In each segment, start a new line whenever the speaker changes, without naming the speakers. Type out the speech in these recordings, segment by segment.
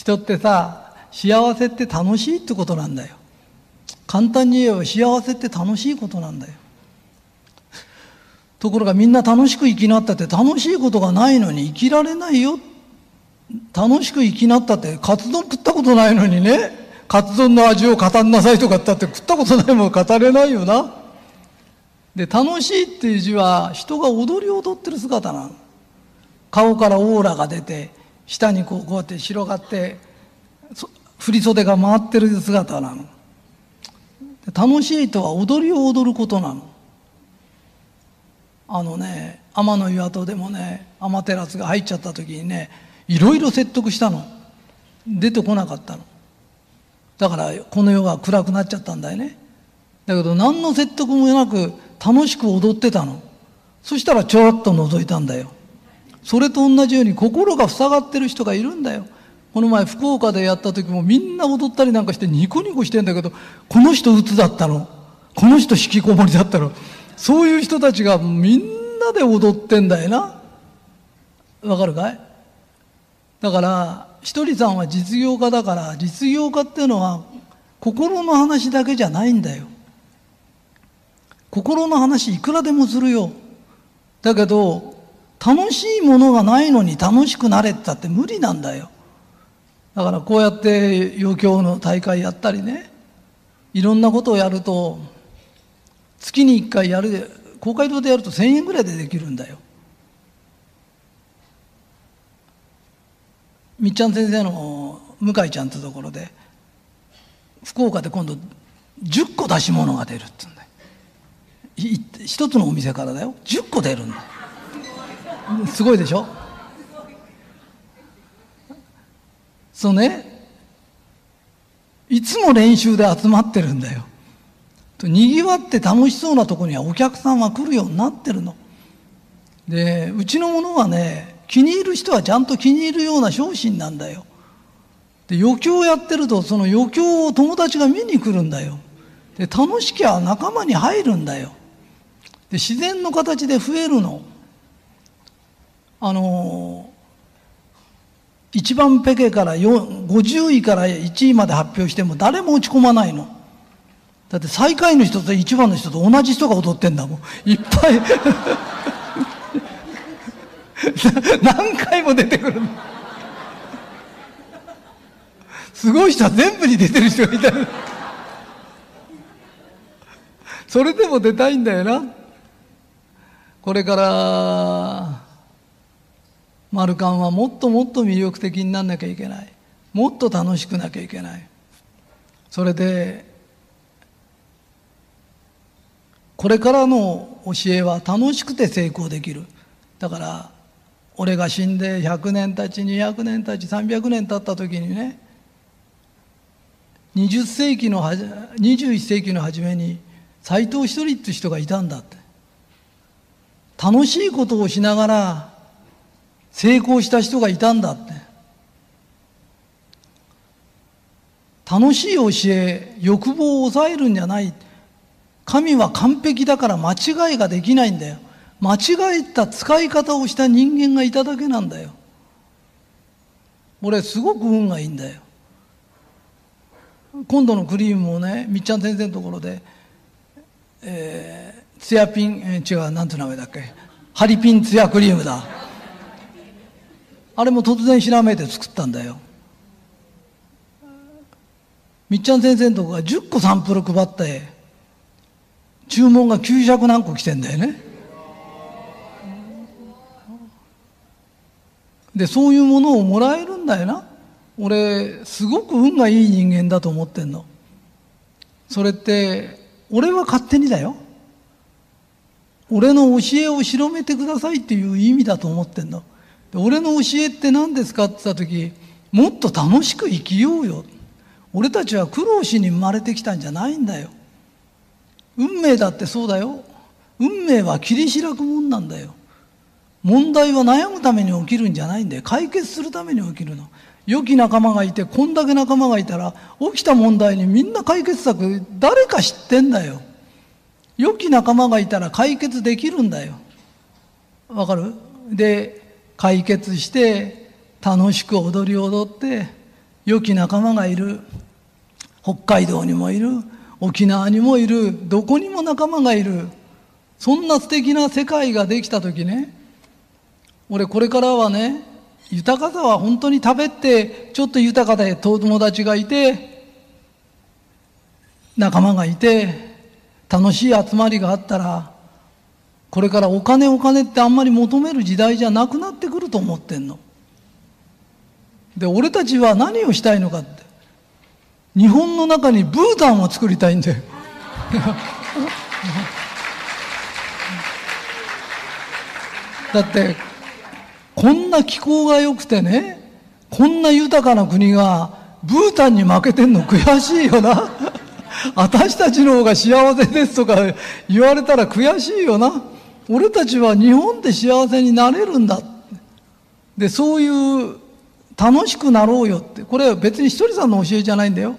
人ってさ幸せって楽しいってことなんだよ。簡単に言えば幸せって楽しいことなんだよ。ところがみんな楽しく生きなったって楽しいことがないのに生きられないよ。楽しく生きなったってカツ丼食ったことないのにね。カツ丼の味を語んなさいとかったって食ったことないもん語れないよな。で楽しいっていう字は人が踊り踊ってる姿なの。顔からオーラが出て下にこうこうやって広がって振り袖が回ってる姿なの。楽しいとは踊りを踊ることなの。あのね天の岩戸でもね天照が入っちゃった時にねいろいろ説得したの。出てこなかったの。だからこの世が暗くなっちゃったんだよね。だけど何の説得もなく楽しく踊ってたの。そしたらちょろっと覗いたんだよ。それと同じように心が塞がってる人がいるんだよ。この前福岡でやった時もみんな踊ったりなんかしてニコニコしてんだけどこの人鬱だったの。この人引きこもりだったの。そういう人たちがみんなで踊ってんだよな。わかるかい？だからひとりさんは実業家だから実業家っていうのは心の話だけじゃないんだよ。心の話いくらでもするよ。だけど楽しいものがないのに楽しくなれって言ったって無理なんだよ。だからこうやって余興の大会やったりねいろんなことをやると月に1回やる公会堂でやると1000円ぐらいでできるんだよ。みっちゃん先生の向井ちゃんってところで福岡で今度10個出し物が出るって言うんだよ。一つのお店からだよ。10個出るんだよ。すごいでしょ？そうね。いつも練習で集まってるんだよ。にぎわって楽しそうなとこにはお客さんは来るようになってるの。でうちのものはね気に入る人はちゃんと気に入るような商品なんだよ。で余興をやってるとその余興を友達が見に来るんだよ。で楽しきゃ仲間に入るんだよ。で自然の形で増えるの。あの一番ペケから50位から1位まで発表しても誰も落ち込まないの。だって最下位の人と一番の人と同じ人が踊ってんだもん。いっぱい。何回も出てくるすごい人は全部に出てる人がいたそれでも出たいんだよな。これからマルカンはもっともっと魅力的になんなきゃいけない。もっと楽しくなきゃいけない。それでこれからの教えは楽しくて成功できる。だから俺が死んで100年たち200年たち300年経った時にね20世紀の21世紀の初めに斎藤一人っていう人がいたんだって。楽しいことをしながら成功した人がいたんだって。楽しい教え欲望を抑えるんじゃない。神は完璧だから間違いができないんだよ。間違えた使い方をした人間がいただけなんだよ。俺すごく運がいいんだよ。今度のクリームもねみっちゃん先生のところで、えー、ツヤピン、えー、違う何て名前だっけ。ハリピンツヤクリームだ。あれも突然ひらめいて作ったんだよ。みっちゃん先生のとこが10個サンプル配って注文が900何個来てんだよね。でそういうものをもらえるんだよな。俺すごく運がいい人間だと思ってんの。それって俺は勝手にだよ。俺の教えを広めてくださいっていう意味だと思ってんの。俺の教えって何ですかって言った時もっと楽しく生きようよ。俺たちは苦労しに生まれてきたんじゃないんだよ。運命だってそうだよ。運命は切り開くもんなんだよ。問題は悩むために起きるんじゃないんだよ。解決するために起きるの。良き仲間がいてこんだけ仲間がいたら起きた問題にみんな解決策誰か知ってんだよ。良き仲間がいたら解決できるんだよ。わかる？で解決して楽しく踊り踊って良き仲間がいる。北海道にもいる。沖縄にもいる。どこにも仲間がいる。そんな素敵な世界ができた時ね、俺これからはね、豊かさは本当に食べて、ちょっと豊かで友達がいて、仲間がいて、楽しい集まりがあったら、これからお金お金ってあんまり求める時代じゃなくなってくると思ってんの。で、俺たちは何をしたいのかって。日本の中にブータンを作りたいんだよ。だってこんな気候が良くてねこんな豊かな国がブータンに負けてんの悔しいよな 私たちの方が幸せですとか言われたら悔しいよな俺たちは日本で幸せになれるんだでそういう楽しくなろうよってこれは別にひとりさんの教えじゃないんだよ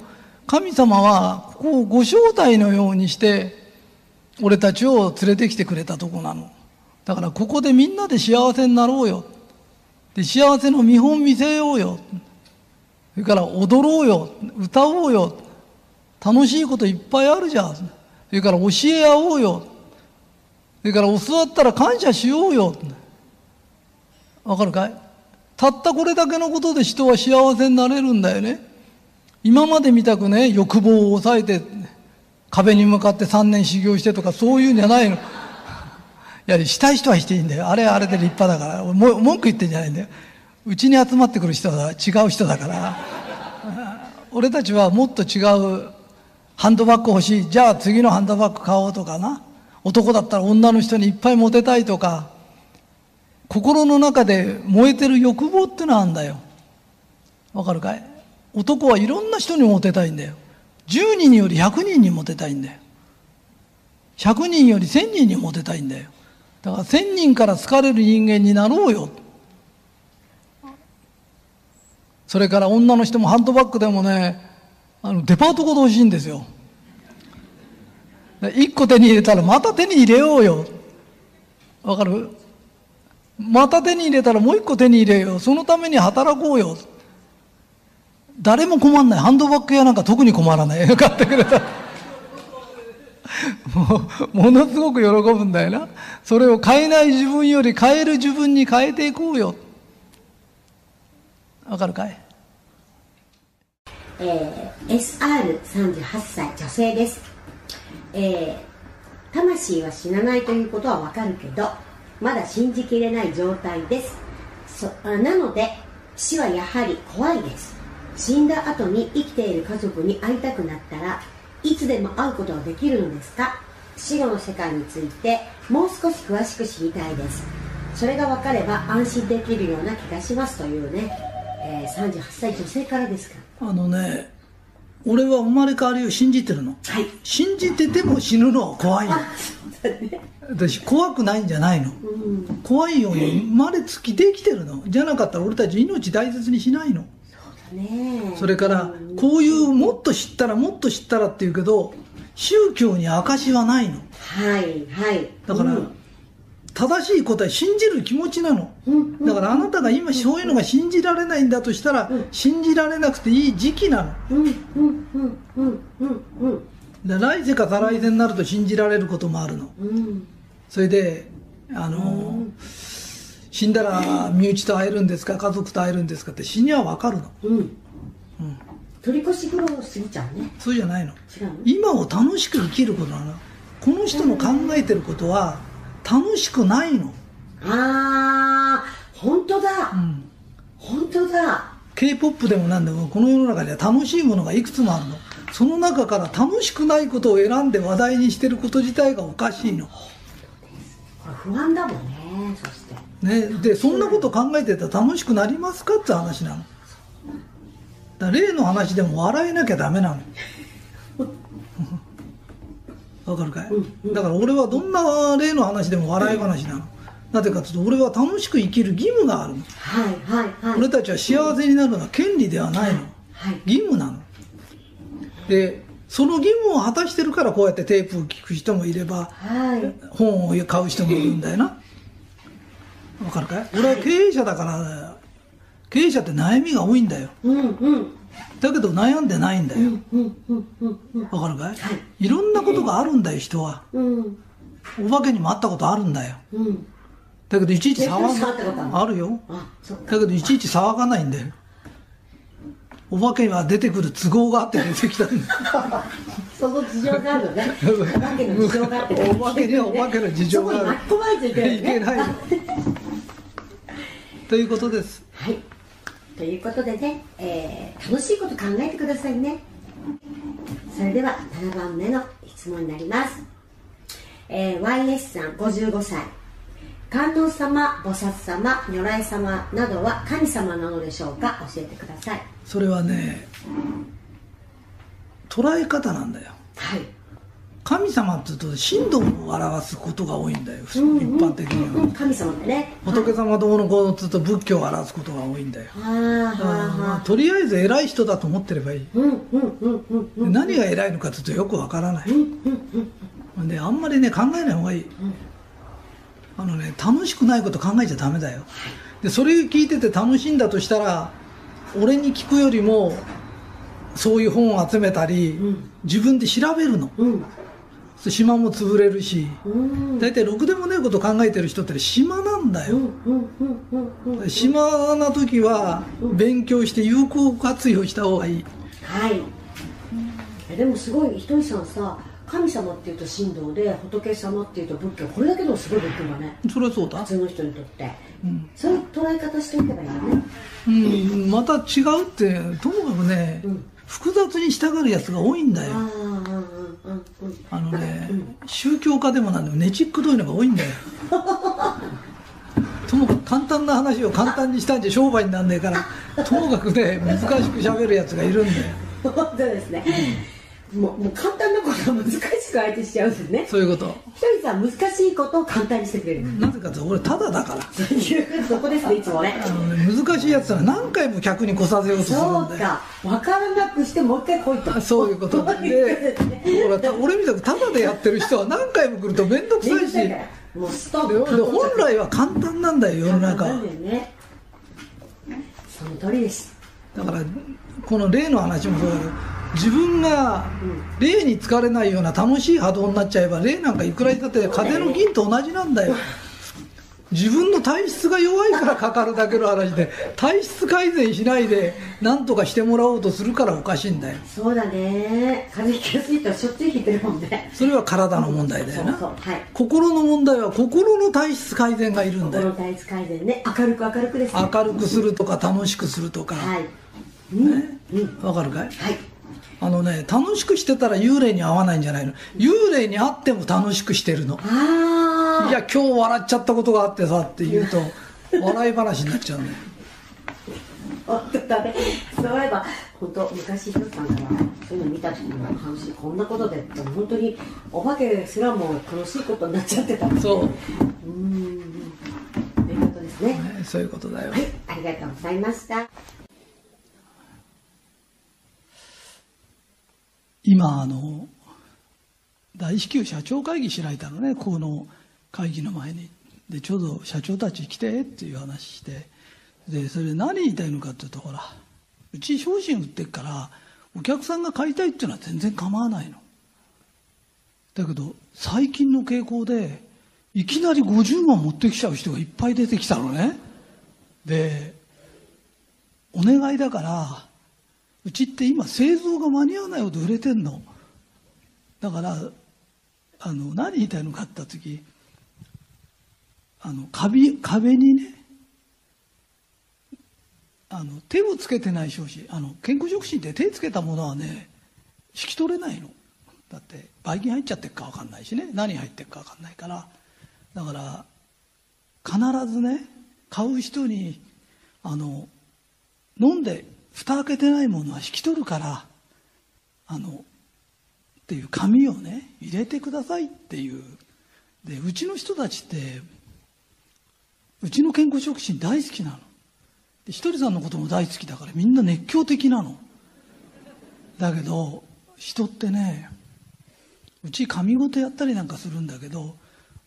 神様はこうご招待のようにして俺たちを連れてきてくれたとこなのだからここでみんなで幸せになろうよ。で幸せの見本見せようよ。それから踊ろうよ。歌おうよ。楽しいこといっぱいあるじゃん。それから教え合おうよ。それから教わったら感謝しようよ。わかるかい？たったこれだけのことで人は幸せになれるんだよね。今までみたくね、欲望を抑えて、壁に向かって3年修行してとかそういうんじゃないの。いや、したい人はしていいんだよ。あれあれで立派だから。文句言ってんじゃないんだよ。うちに集まってくる人は違う人だから。俺たちはもっと違うハンドバッグ欲しい。じゃあ次のハンドバッグ買おうとかな。男だったら女の人にいっぱいモテたいとか。心の中で燃えてる欲望ってのはあるんだよ。わかるかい？男はいろんな人にモテたいんだよ。10人より100人にモテたいんだよ。100人より1000人にモテたいんだよ。だから1000人から好かれる人間になろうよ。それから女の人もハンドバッグでもね、あのデパートごと欲しいんですよ。1個手に入れたらまた手に入れようよ。わかる？また手に入れたらもう1個手に入れよう。そのために働こうよ。誰も困んない。ハンドバッグ屋なんか特に困らない。買ってくれた？もうものすごく喜ぶんだよなそれを変えない自分より変える自分に変えていこうよわかるかい？
えー、SR38 歳女性です、えー、魂は死なないということはわかるけどまだ信じきれない状態です。そなので死はやはり怖いです。死んだ後に生きている家族に会いたくなったらいつでも会うことはできるのですか？死後の世界についてもう少し詳しく知りたいです。それが分かれば安心できるような気がしますというね、えー、38歳女性からですか？
あのね俺は生まれ変わりを信じてるの、
はい、
信じてても死ぬのは怖いの、ね、私怖くないんじゃないの、うん、怖いように生まれつきできてるの。じゃなかったら俺たち命大切にしないの。
ね、
それからこういうもっと知ったらもっと知ったらっていうけど宗教に証はないの。
はいはい。
だから、うん、正しい答え信じる気持ちなの、うん、だからあなたが今そういうのが信じられないんだとしたら、うん、信じられなくていい時期なの。来世か再来世になると信じられることもあるの、それであのー死んだら身内と会えるんですか？家族と会えるんですかって死には分かるの。
うん、うん、取り越し苦労すぎちゃうね。
そうじゃないの？今を楽しく生きることなの。この人の考えてることは楽しくないの、
ああ本当だ、うん、本当だ。
K p o p でもなんでもこの世の中には楽しいものがいくつもあるの。その中から楽しくないことを選んで話題にしてること自体がおかしいの。
不安だもんねそして。
ね、でそんなこと考えてたら楽しくなりますかって話なの。だ例の話でも笑えなきゃダメなのわかるかい、だから俺はどんな例の話でも笑い話なの、なぜかというと俺は楽しく生きる義務があるの、
はいはいはい、
俺たちは幸せになるのは権利ではないの、はい、義務なの。でその義務を果たしてるからこうやってテープを聞く人もいれば、はい、本を買う人もいるんだよな、わかるかい？俺は経営者だから、経営者って悩みが多いんだよ。
うんうん。
ど悩んでないんだよ。わかるかい、
はい
いろんなことがあるんだよ、人は。
うん
お化けにも会ったことあるんだよ。
うん
だけどいちいち騒が、
の？
あるよ。だけどいちいち騒がないんだよ。お化けは出てくる都合があって出てきたんだよ。
その事情があるのねお化けの事情があって
お化けにはお化けの事情がある
そこに巻き込まれちゃいけない
いけないの。ということです。
はい。ということでね、えー楽しいこと考えてくださいね。それでは7番目の質問になります。えー YS さん55歳。観音様、菩薩様、如来様などは神様なのでしょうか？教えてください。
それはね、捉え方なんだよ。
はい。
神様って言うと神道を表すことが多いんだよ、一
うんうん
般的には。
うん神様ってね。
仏様どうのこうのって言うと仏教を表すことが多いんだよ。まあ
はあ。
とりあえず偉い人だと思ってればいい。何が偉いのかっていうとよくわからない。
うんうんうん
であんまりね考えない方がいい、あのね楽しくないこと考えちゃダメだよでそれ聞いてて楽しいんだとしたら俺に聞くよりもそういう本を集めたり、
うん
自分で調べるの
うん
島も潰れるし
うん。
大体ろくでもねえこと考えてる人って島なんだよ、
うんうんうんうんうん。
暇な時は勉強して有効活用した方がいい。
はい、えでもすごいひとりさんさ神様っていうと神道で仏様っていうと仏教これだけでもすごい仏教だね。
それはそうだ。
普通の人にとって、
うん。
そういう捉え方しておけばいいよね。
うん、また違うってともかくね、
うん
複雑に従うやつが多いんだよ。
あ
のね、
うん。
宗教家でもなんでもねちっくどいのが多いんだよ。ともかく簡単な話を簡単にしたんじゃ商売になんねえからともかくね難しく喋るやつがいるんだよ。
ですね、もうもう簡単なことを難しく相手しちゃうんですね。
そういうこと。
ひとりさん難しいことを簡単にしてくれる、
なぜかというと俺ただだから。
そこですねいつもね。
難しいやつは何回も客に来させようとする
そ
んだよ
うか。分からなくしてもう一回来いと。
そういうこと。
そういうことで
俺みたくただでやってる人は何回も来ると面倒くさいし。
もうストッ
で
プ
本来は簡単なんだよ世の中。は
ね。その通りです。
だからこの霊の話もそうだけど自分が霊に疲れないような楽しい波動になっちゃえば霊なんかいくら言ったって風の銀と同じなんだよ。自分の体質が弱いからかかるだけの話で体質改善しないで何とかしてもらおうとするからおかしいんだよ。
そうだね。風邪ひきやすいとしょっちゅうひいてるもんね。
それは体の問題だよな。
はい。
心の問題は心の体質改善がいるんだよ。
心体質改善ね。明るく明るくですね。
明るくするとか楽しくするとか。
はい。うんうん。
わかるかい？
はい
あのね楽しくしてたら幽霊に会わないんじゃないの？幽霊に会っても楽しくしてるの。
ああ
いや今日笑っちゃったことがあってさって言うと 笑い話になっちゃうんだよ。
本当だね。そういえば本当昔ひろさんからそういうの見た時の話こんなことでって本当にお化けすらも楽しいことになっちゃってた。
そう。
うーん。ということですね。
ねそういうことだよ。
はいありがとうございました
今あの大至急社長会議開いたのねこの会議の前に。でちょうど社長たち来てっていう話して。でそれで何言いたいのかっていうとほらうち商品売ってっからお客さんが買いたいっていうのは全然構わないの。だけど最近の傾向でいきなり50万持ってきちゃう人がいっぱい出てきたのね。でお願いだからうちって今製造が間に合わないほど売れてんの。だからあの何言いたいのかって言った時あの壁壁にねあの手をつけてない商品あの健康食品って手つけたものはね引き取れないの。だってばい菌入っちゃってるか分かんないしね何入ってるか分かんないから。だから必ずね買う人にあの飲んで蓋開けてないものは引き取るからあのっていう紙をね入れてくださいっていう。でうちの人たちってうちの健康食品大好きなの。でひとりさんのことも大好きだからみんな熱狂的なの。だけど人ってねうち紙ごとやったりなんかするんだけど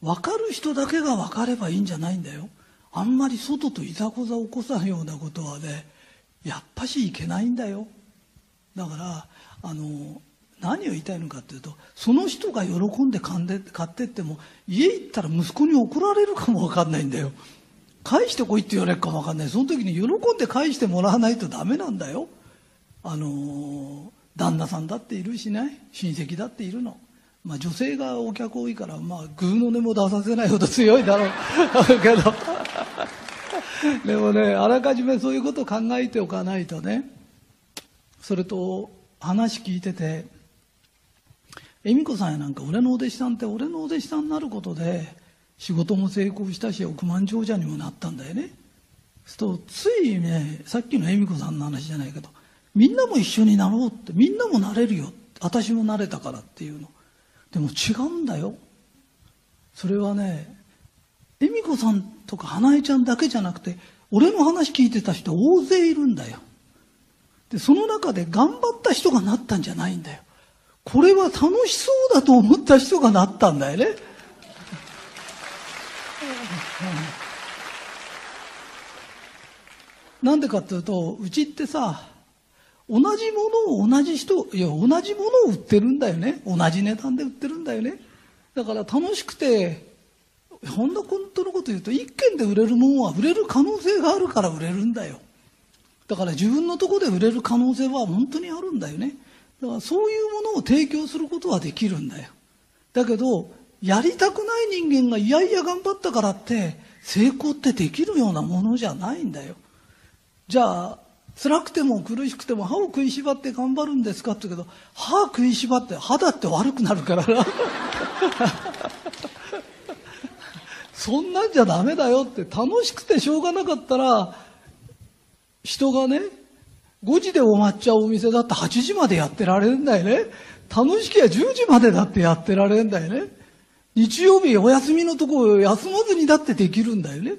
分かる人だけが分かればいいんじゃないんだよ。あんまり外といざこざ起こさんようなことはねやっぱしいけないんだよ。だからあの何を言いたいのかっていうとその人が喜んで買って買ってっても家行ったら息子に怒られるかも分かんないんだよ。返してこいって言われるかも分かんない。その時に喜んで返してもらわないとダメなんだよ。あの旦那さんだっているしね。親戚だっているの。まあ女性がお客多いからまあグーの音も出させないほど強いだろう。けど。でもねあらかじめそういうことを考えておかないとね。それと話聞いてて恵美子さんやなんか俺のお弟子さんって俺のお弟子さんになることで仕事も成功したし億万長者にもなったんだよね。そうついねさっきの恵美子さんの話じゃないけどみんなも一緒になろうってみんなもなれるよ私もなれたからっていうの。でも違うんだよ。それはね恵美子さんとか花江ちゃんだけじゃなくて俺の話聞いてた人大勢いるんだよ。でその中で頑張った人がなったんじゃないんだよ。これは楽しそうだと思った人がなったんだよね。なんでかっていうとうちってさ同じものを同じ人いや同じものを売ってるんだよね。同じ値段で売ってるんだよね。だから楽しくてほんの本当のこと言うと一軒で売れるものは売れる可能性があるから売れるんだよ。だから自分のとこで売れる可能性は本当にあるんだよね。だからそういうものを提供することはできるんだよ。だけどやりたくない人間がいやいや頑張ったからって成功ってできるようなものじゃないんだよ。じゃあ辛くても苦しくても歯を食いしばって頑張るんですかって言うけど歯食いしばって歯だって悪くなるからな。そんなんじゃダメだよって楽しくてしょうがなかったら人がね5時で終わっちゃうお店だって8時までやってられるんだよね。楽しきゃ10時までだってやってられるんだよね。日曜日お休みのとこ休まずにだってできるんだよね。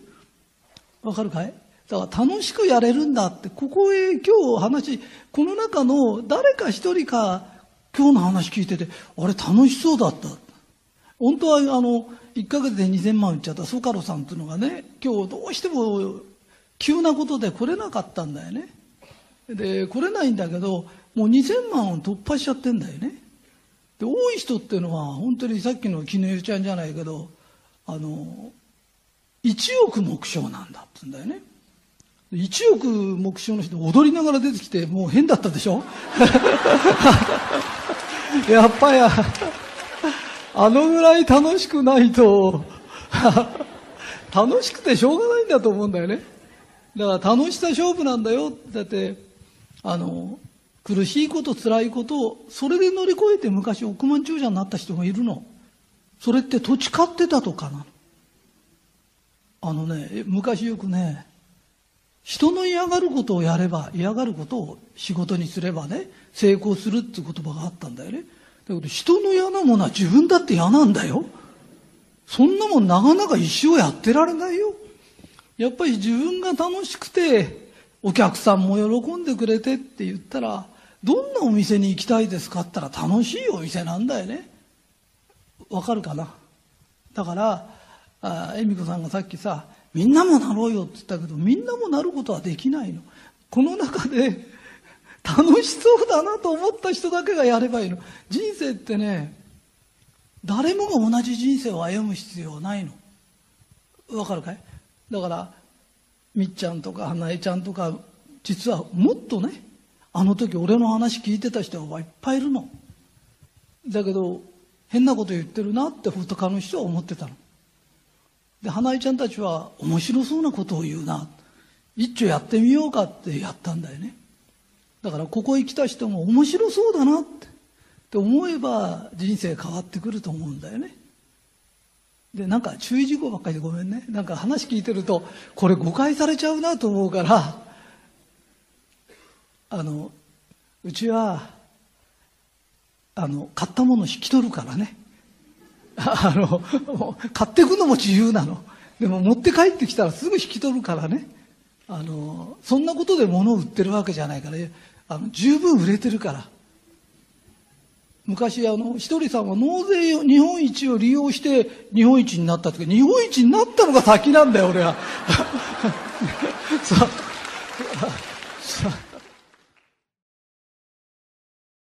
わかるかい？だから楽しくやれるんだって、ここへ今日話、この中の誰か一人か今日の話聞いてて、あれ楽しそうだった。本当はあの、1ヶ月で2000万売っちゃったソカロさんっていうのがね、今日どうしても急なことで来れなかったんだよね。で、来れないんだけど、もう2000万を突破しちゃってんだよね。で、多い人っていうのは、本当にさっきの絹代ちゃんじゃないけど、あの、1億目標なんだって言うんだよね。1億目標の人踊りながら出てきてもう変だったでしょ？やっぱりあのぐらい楽しくないと。楽しくてしょうがないんだと思うんだよね。だから楽しさ勝負なんだよ。だってあの苦しいこと辛いことをそれで乗り越えて昔億万長者になった人がいるの。それって土地買ってたとかなの。あのね昔よくね人の嫌がることをやれば、嫌がることを仕事にすればね、成功するって言葉があったんだよね。だけど人の嫌なものは自分だって嫌なんだよ。そんなもんなかなか一生やってられないよ。やっぱり自分が楽しくて、お客さんも喜んでくれてって言ったら、どんなお店に行きたいですかって言ったら楽しいお店なんだよね。わかるかな？だから、あ恵美子さんがさっきさ、みんなもなろうよって言ったけどみんなもなることはできないのこの中で楽しそうだなと思った人だけがやればいいの。人生ってね誰もが同じ人生を歩む必要はないの。わかるかい？だからみっちゃんとか花江ちゃんとか実はもっとねあの時俺の話聞いてた人がいっぱいいるの。だけど変なこと言ってるなって他の人は思ってたの。で花江ちゃんたちは面白そうなことを言うな。一丁やってみようかってやったんだよね。だからここへ来た人も面白そうだなってって思えば人生変わってくると思うんだよねでなんか注意事項ばっかりでごめんねなんか話聞いてるとこれ誤解されちゃうなと思うからあのうちはあの買ったもの引き取るからねあの、買っていくのも自由なの。でも持って帰ってきたらすぐ引き取るからね。あの、そんなことで物を売ってるわけじゃないから、あの、十分売れてるから。昔、あの、ひとりさんは納税日本一を利用して日本一になったって日本一になったのが先なんだよ、俺は。そう。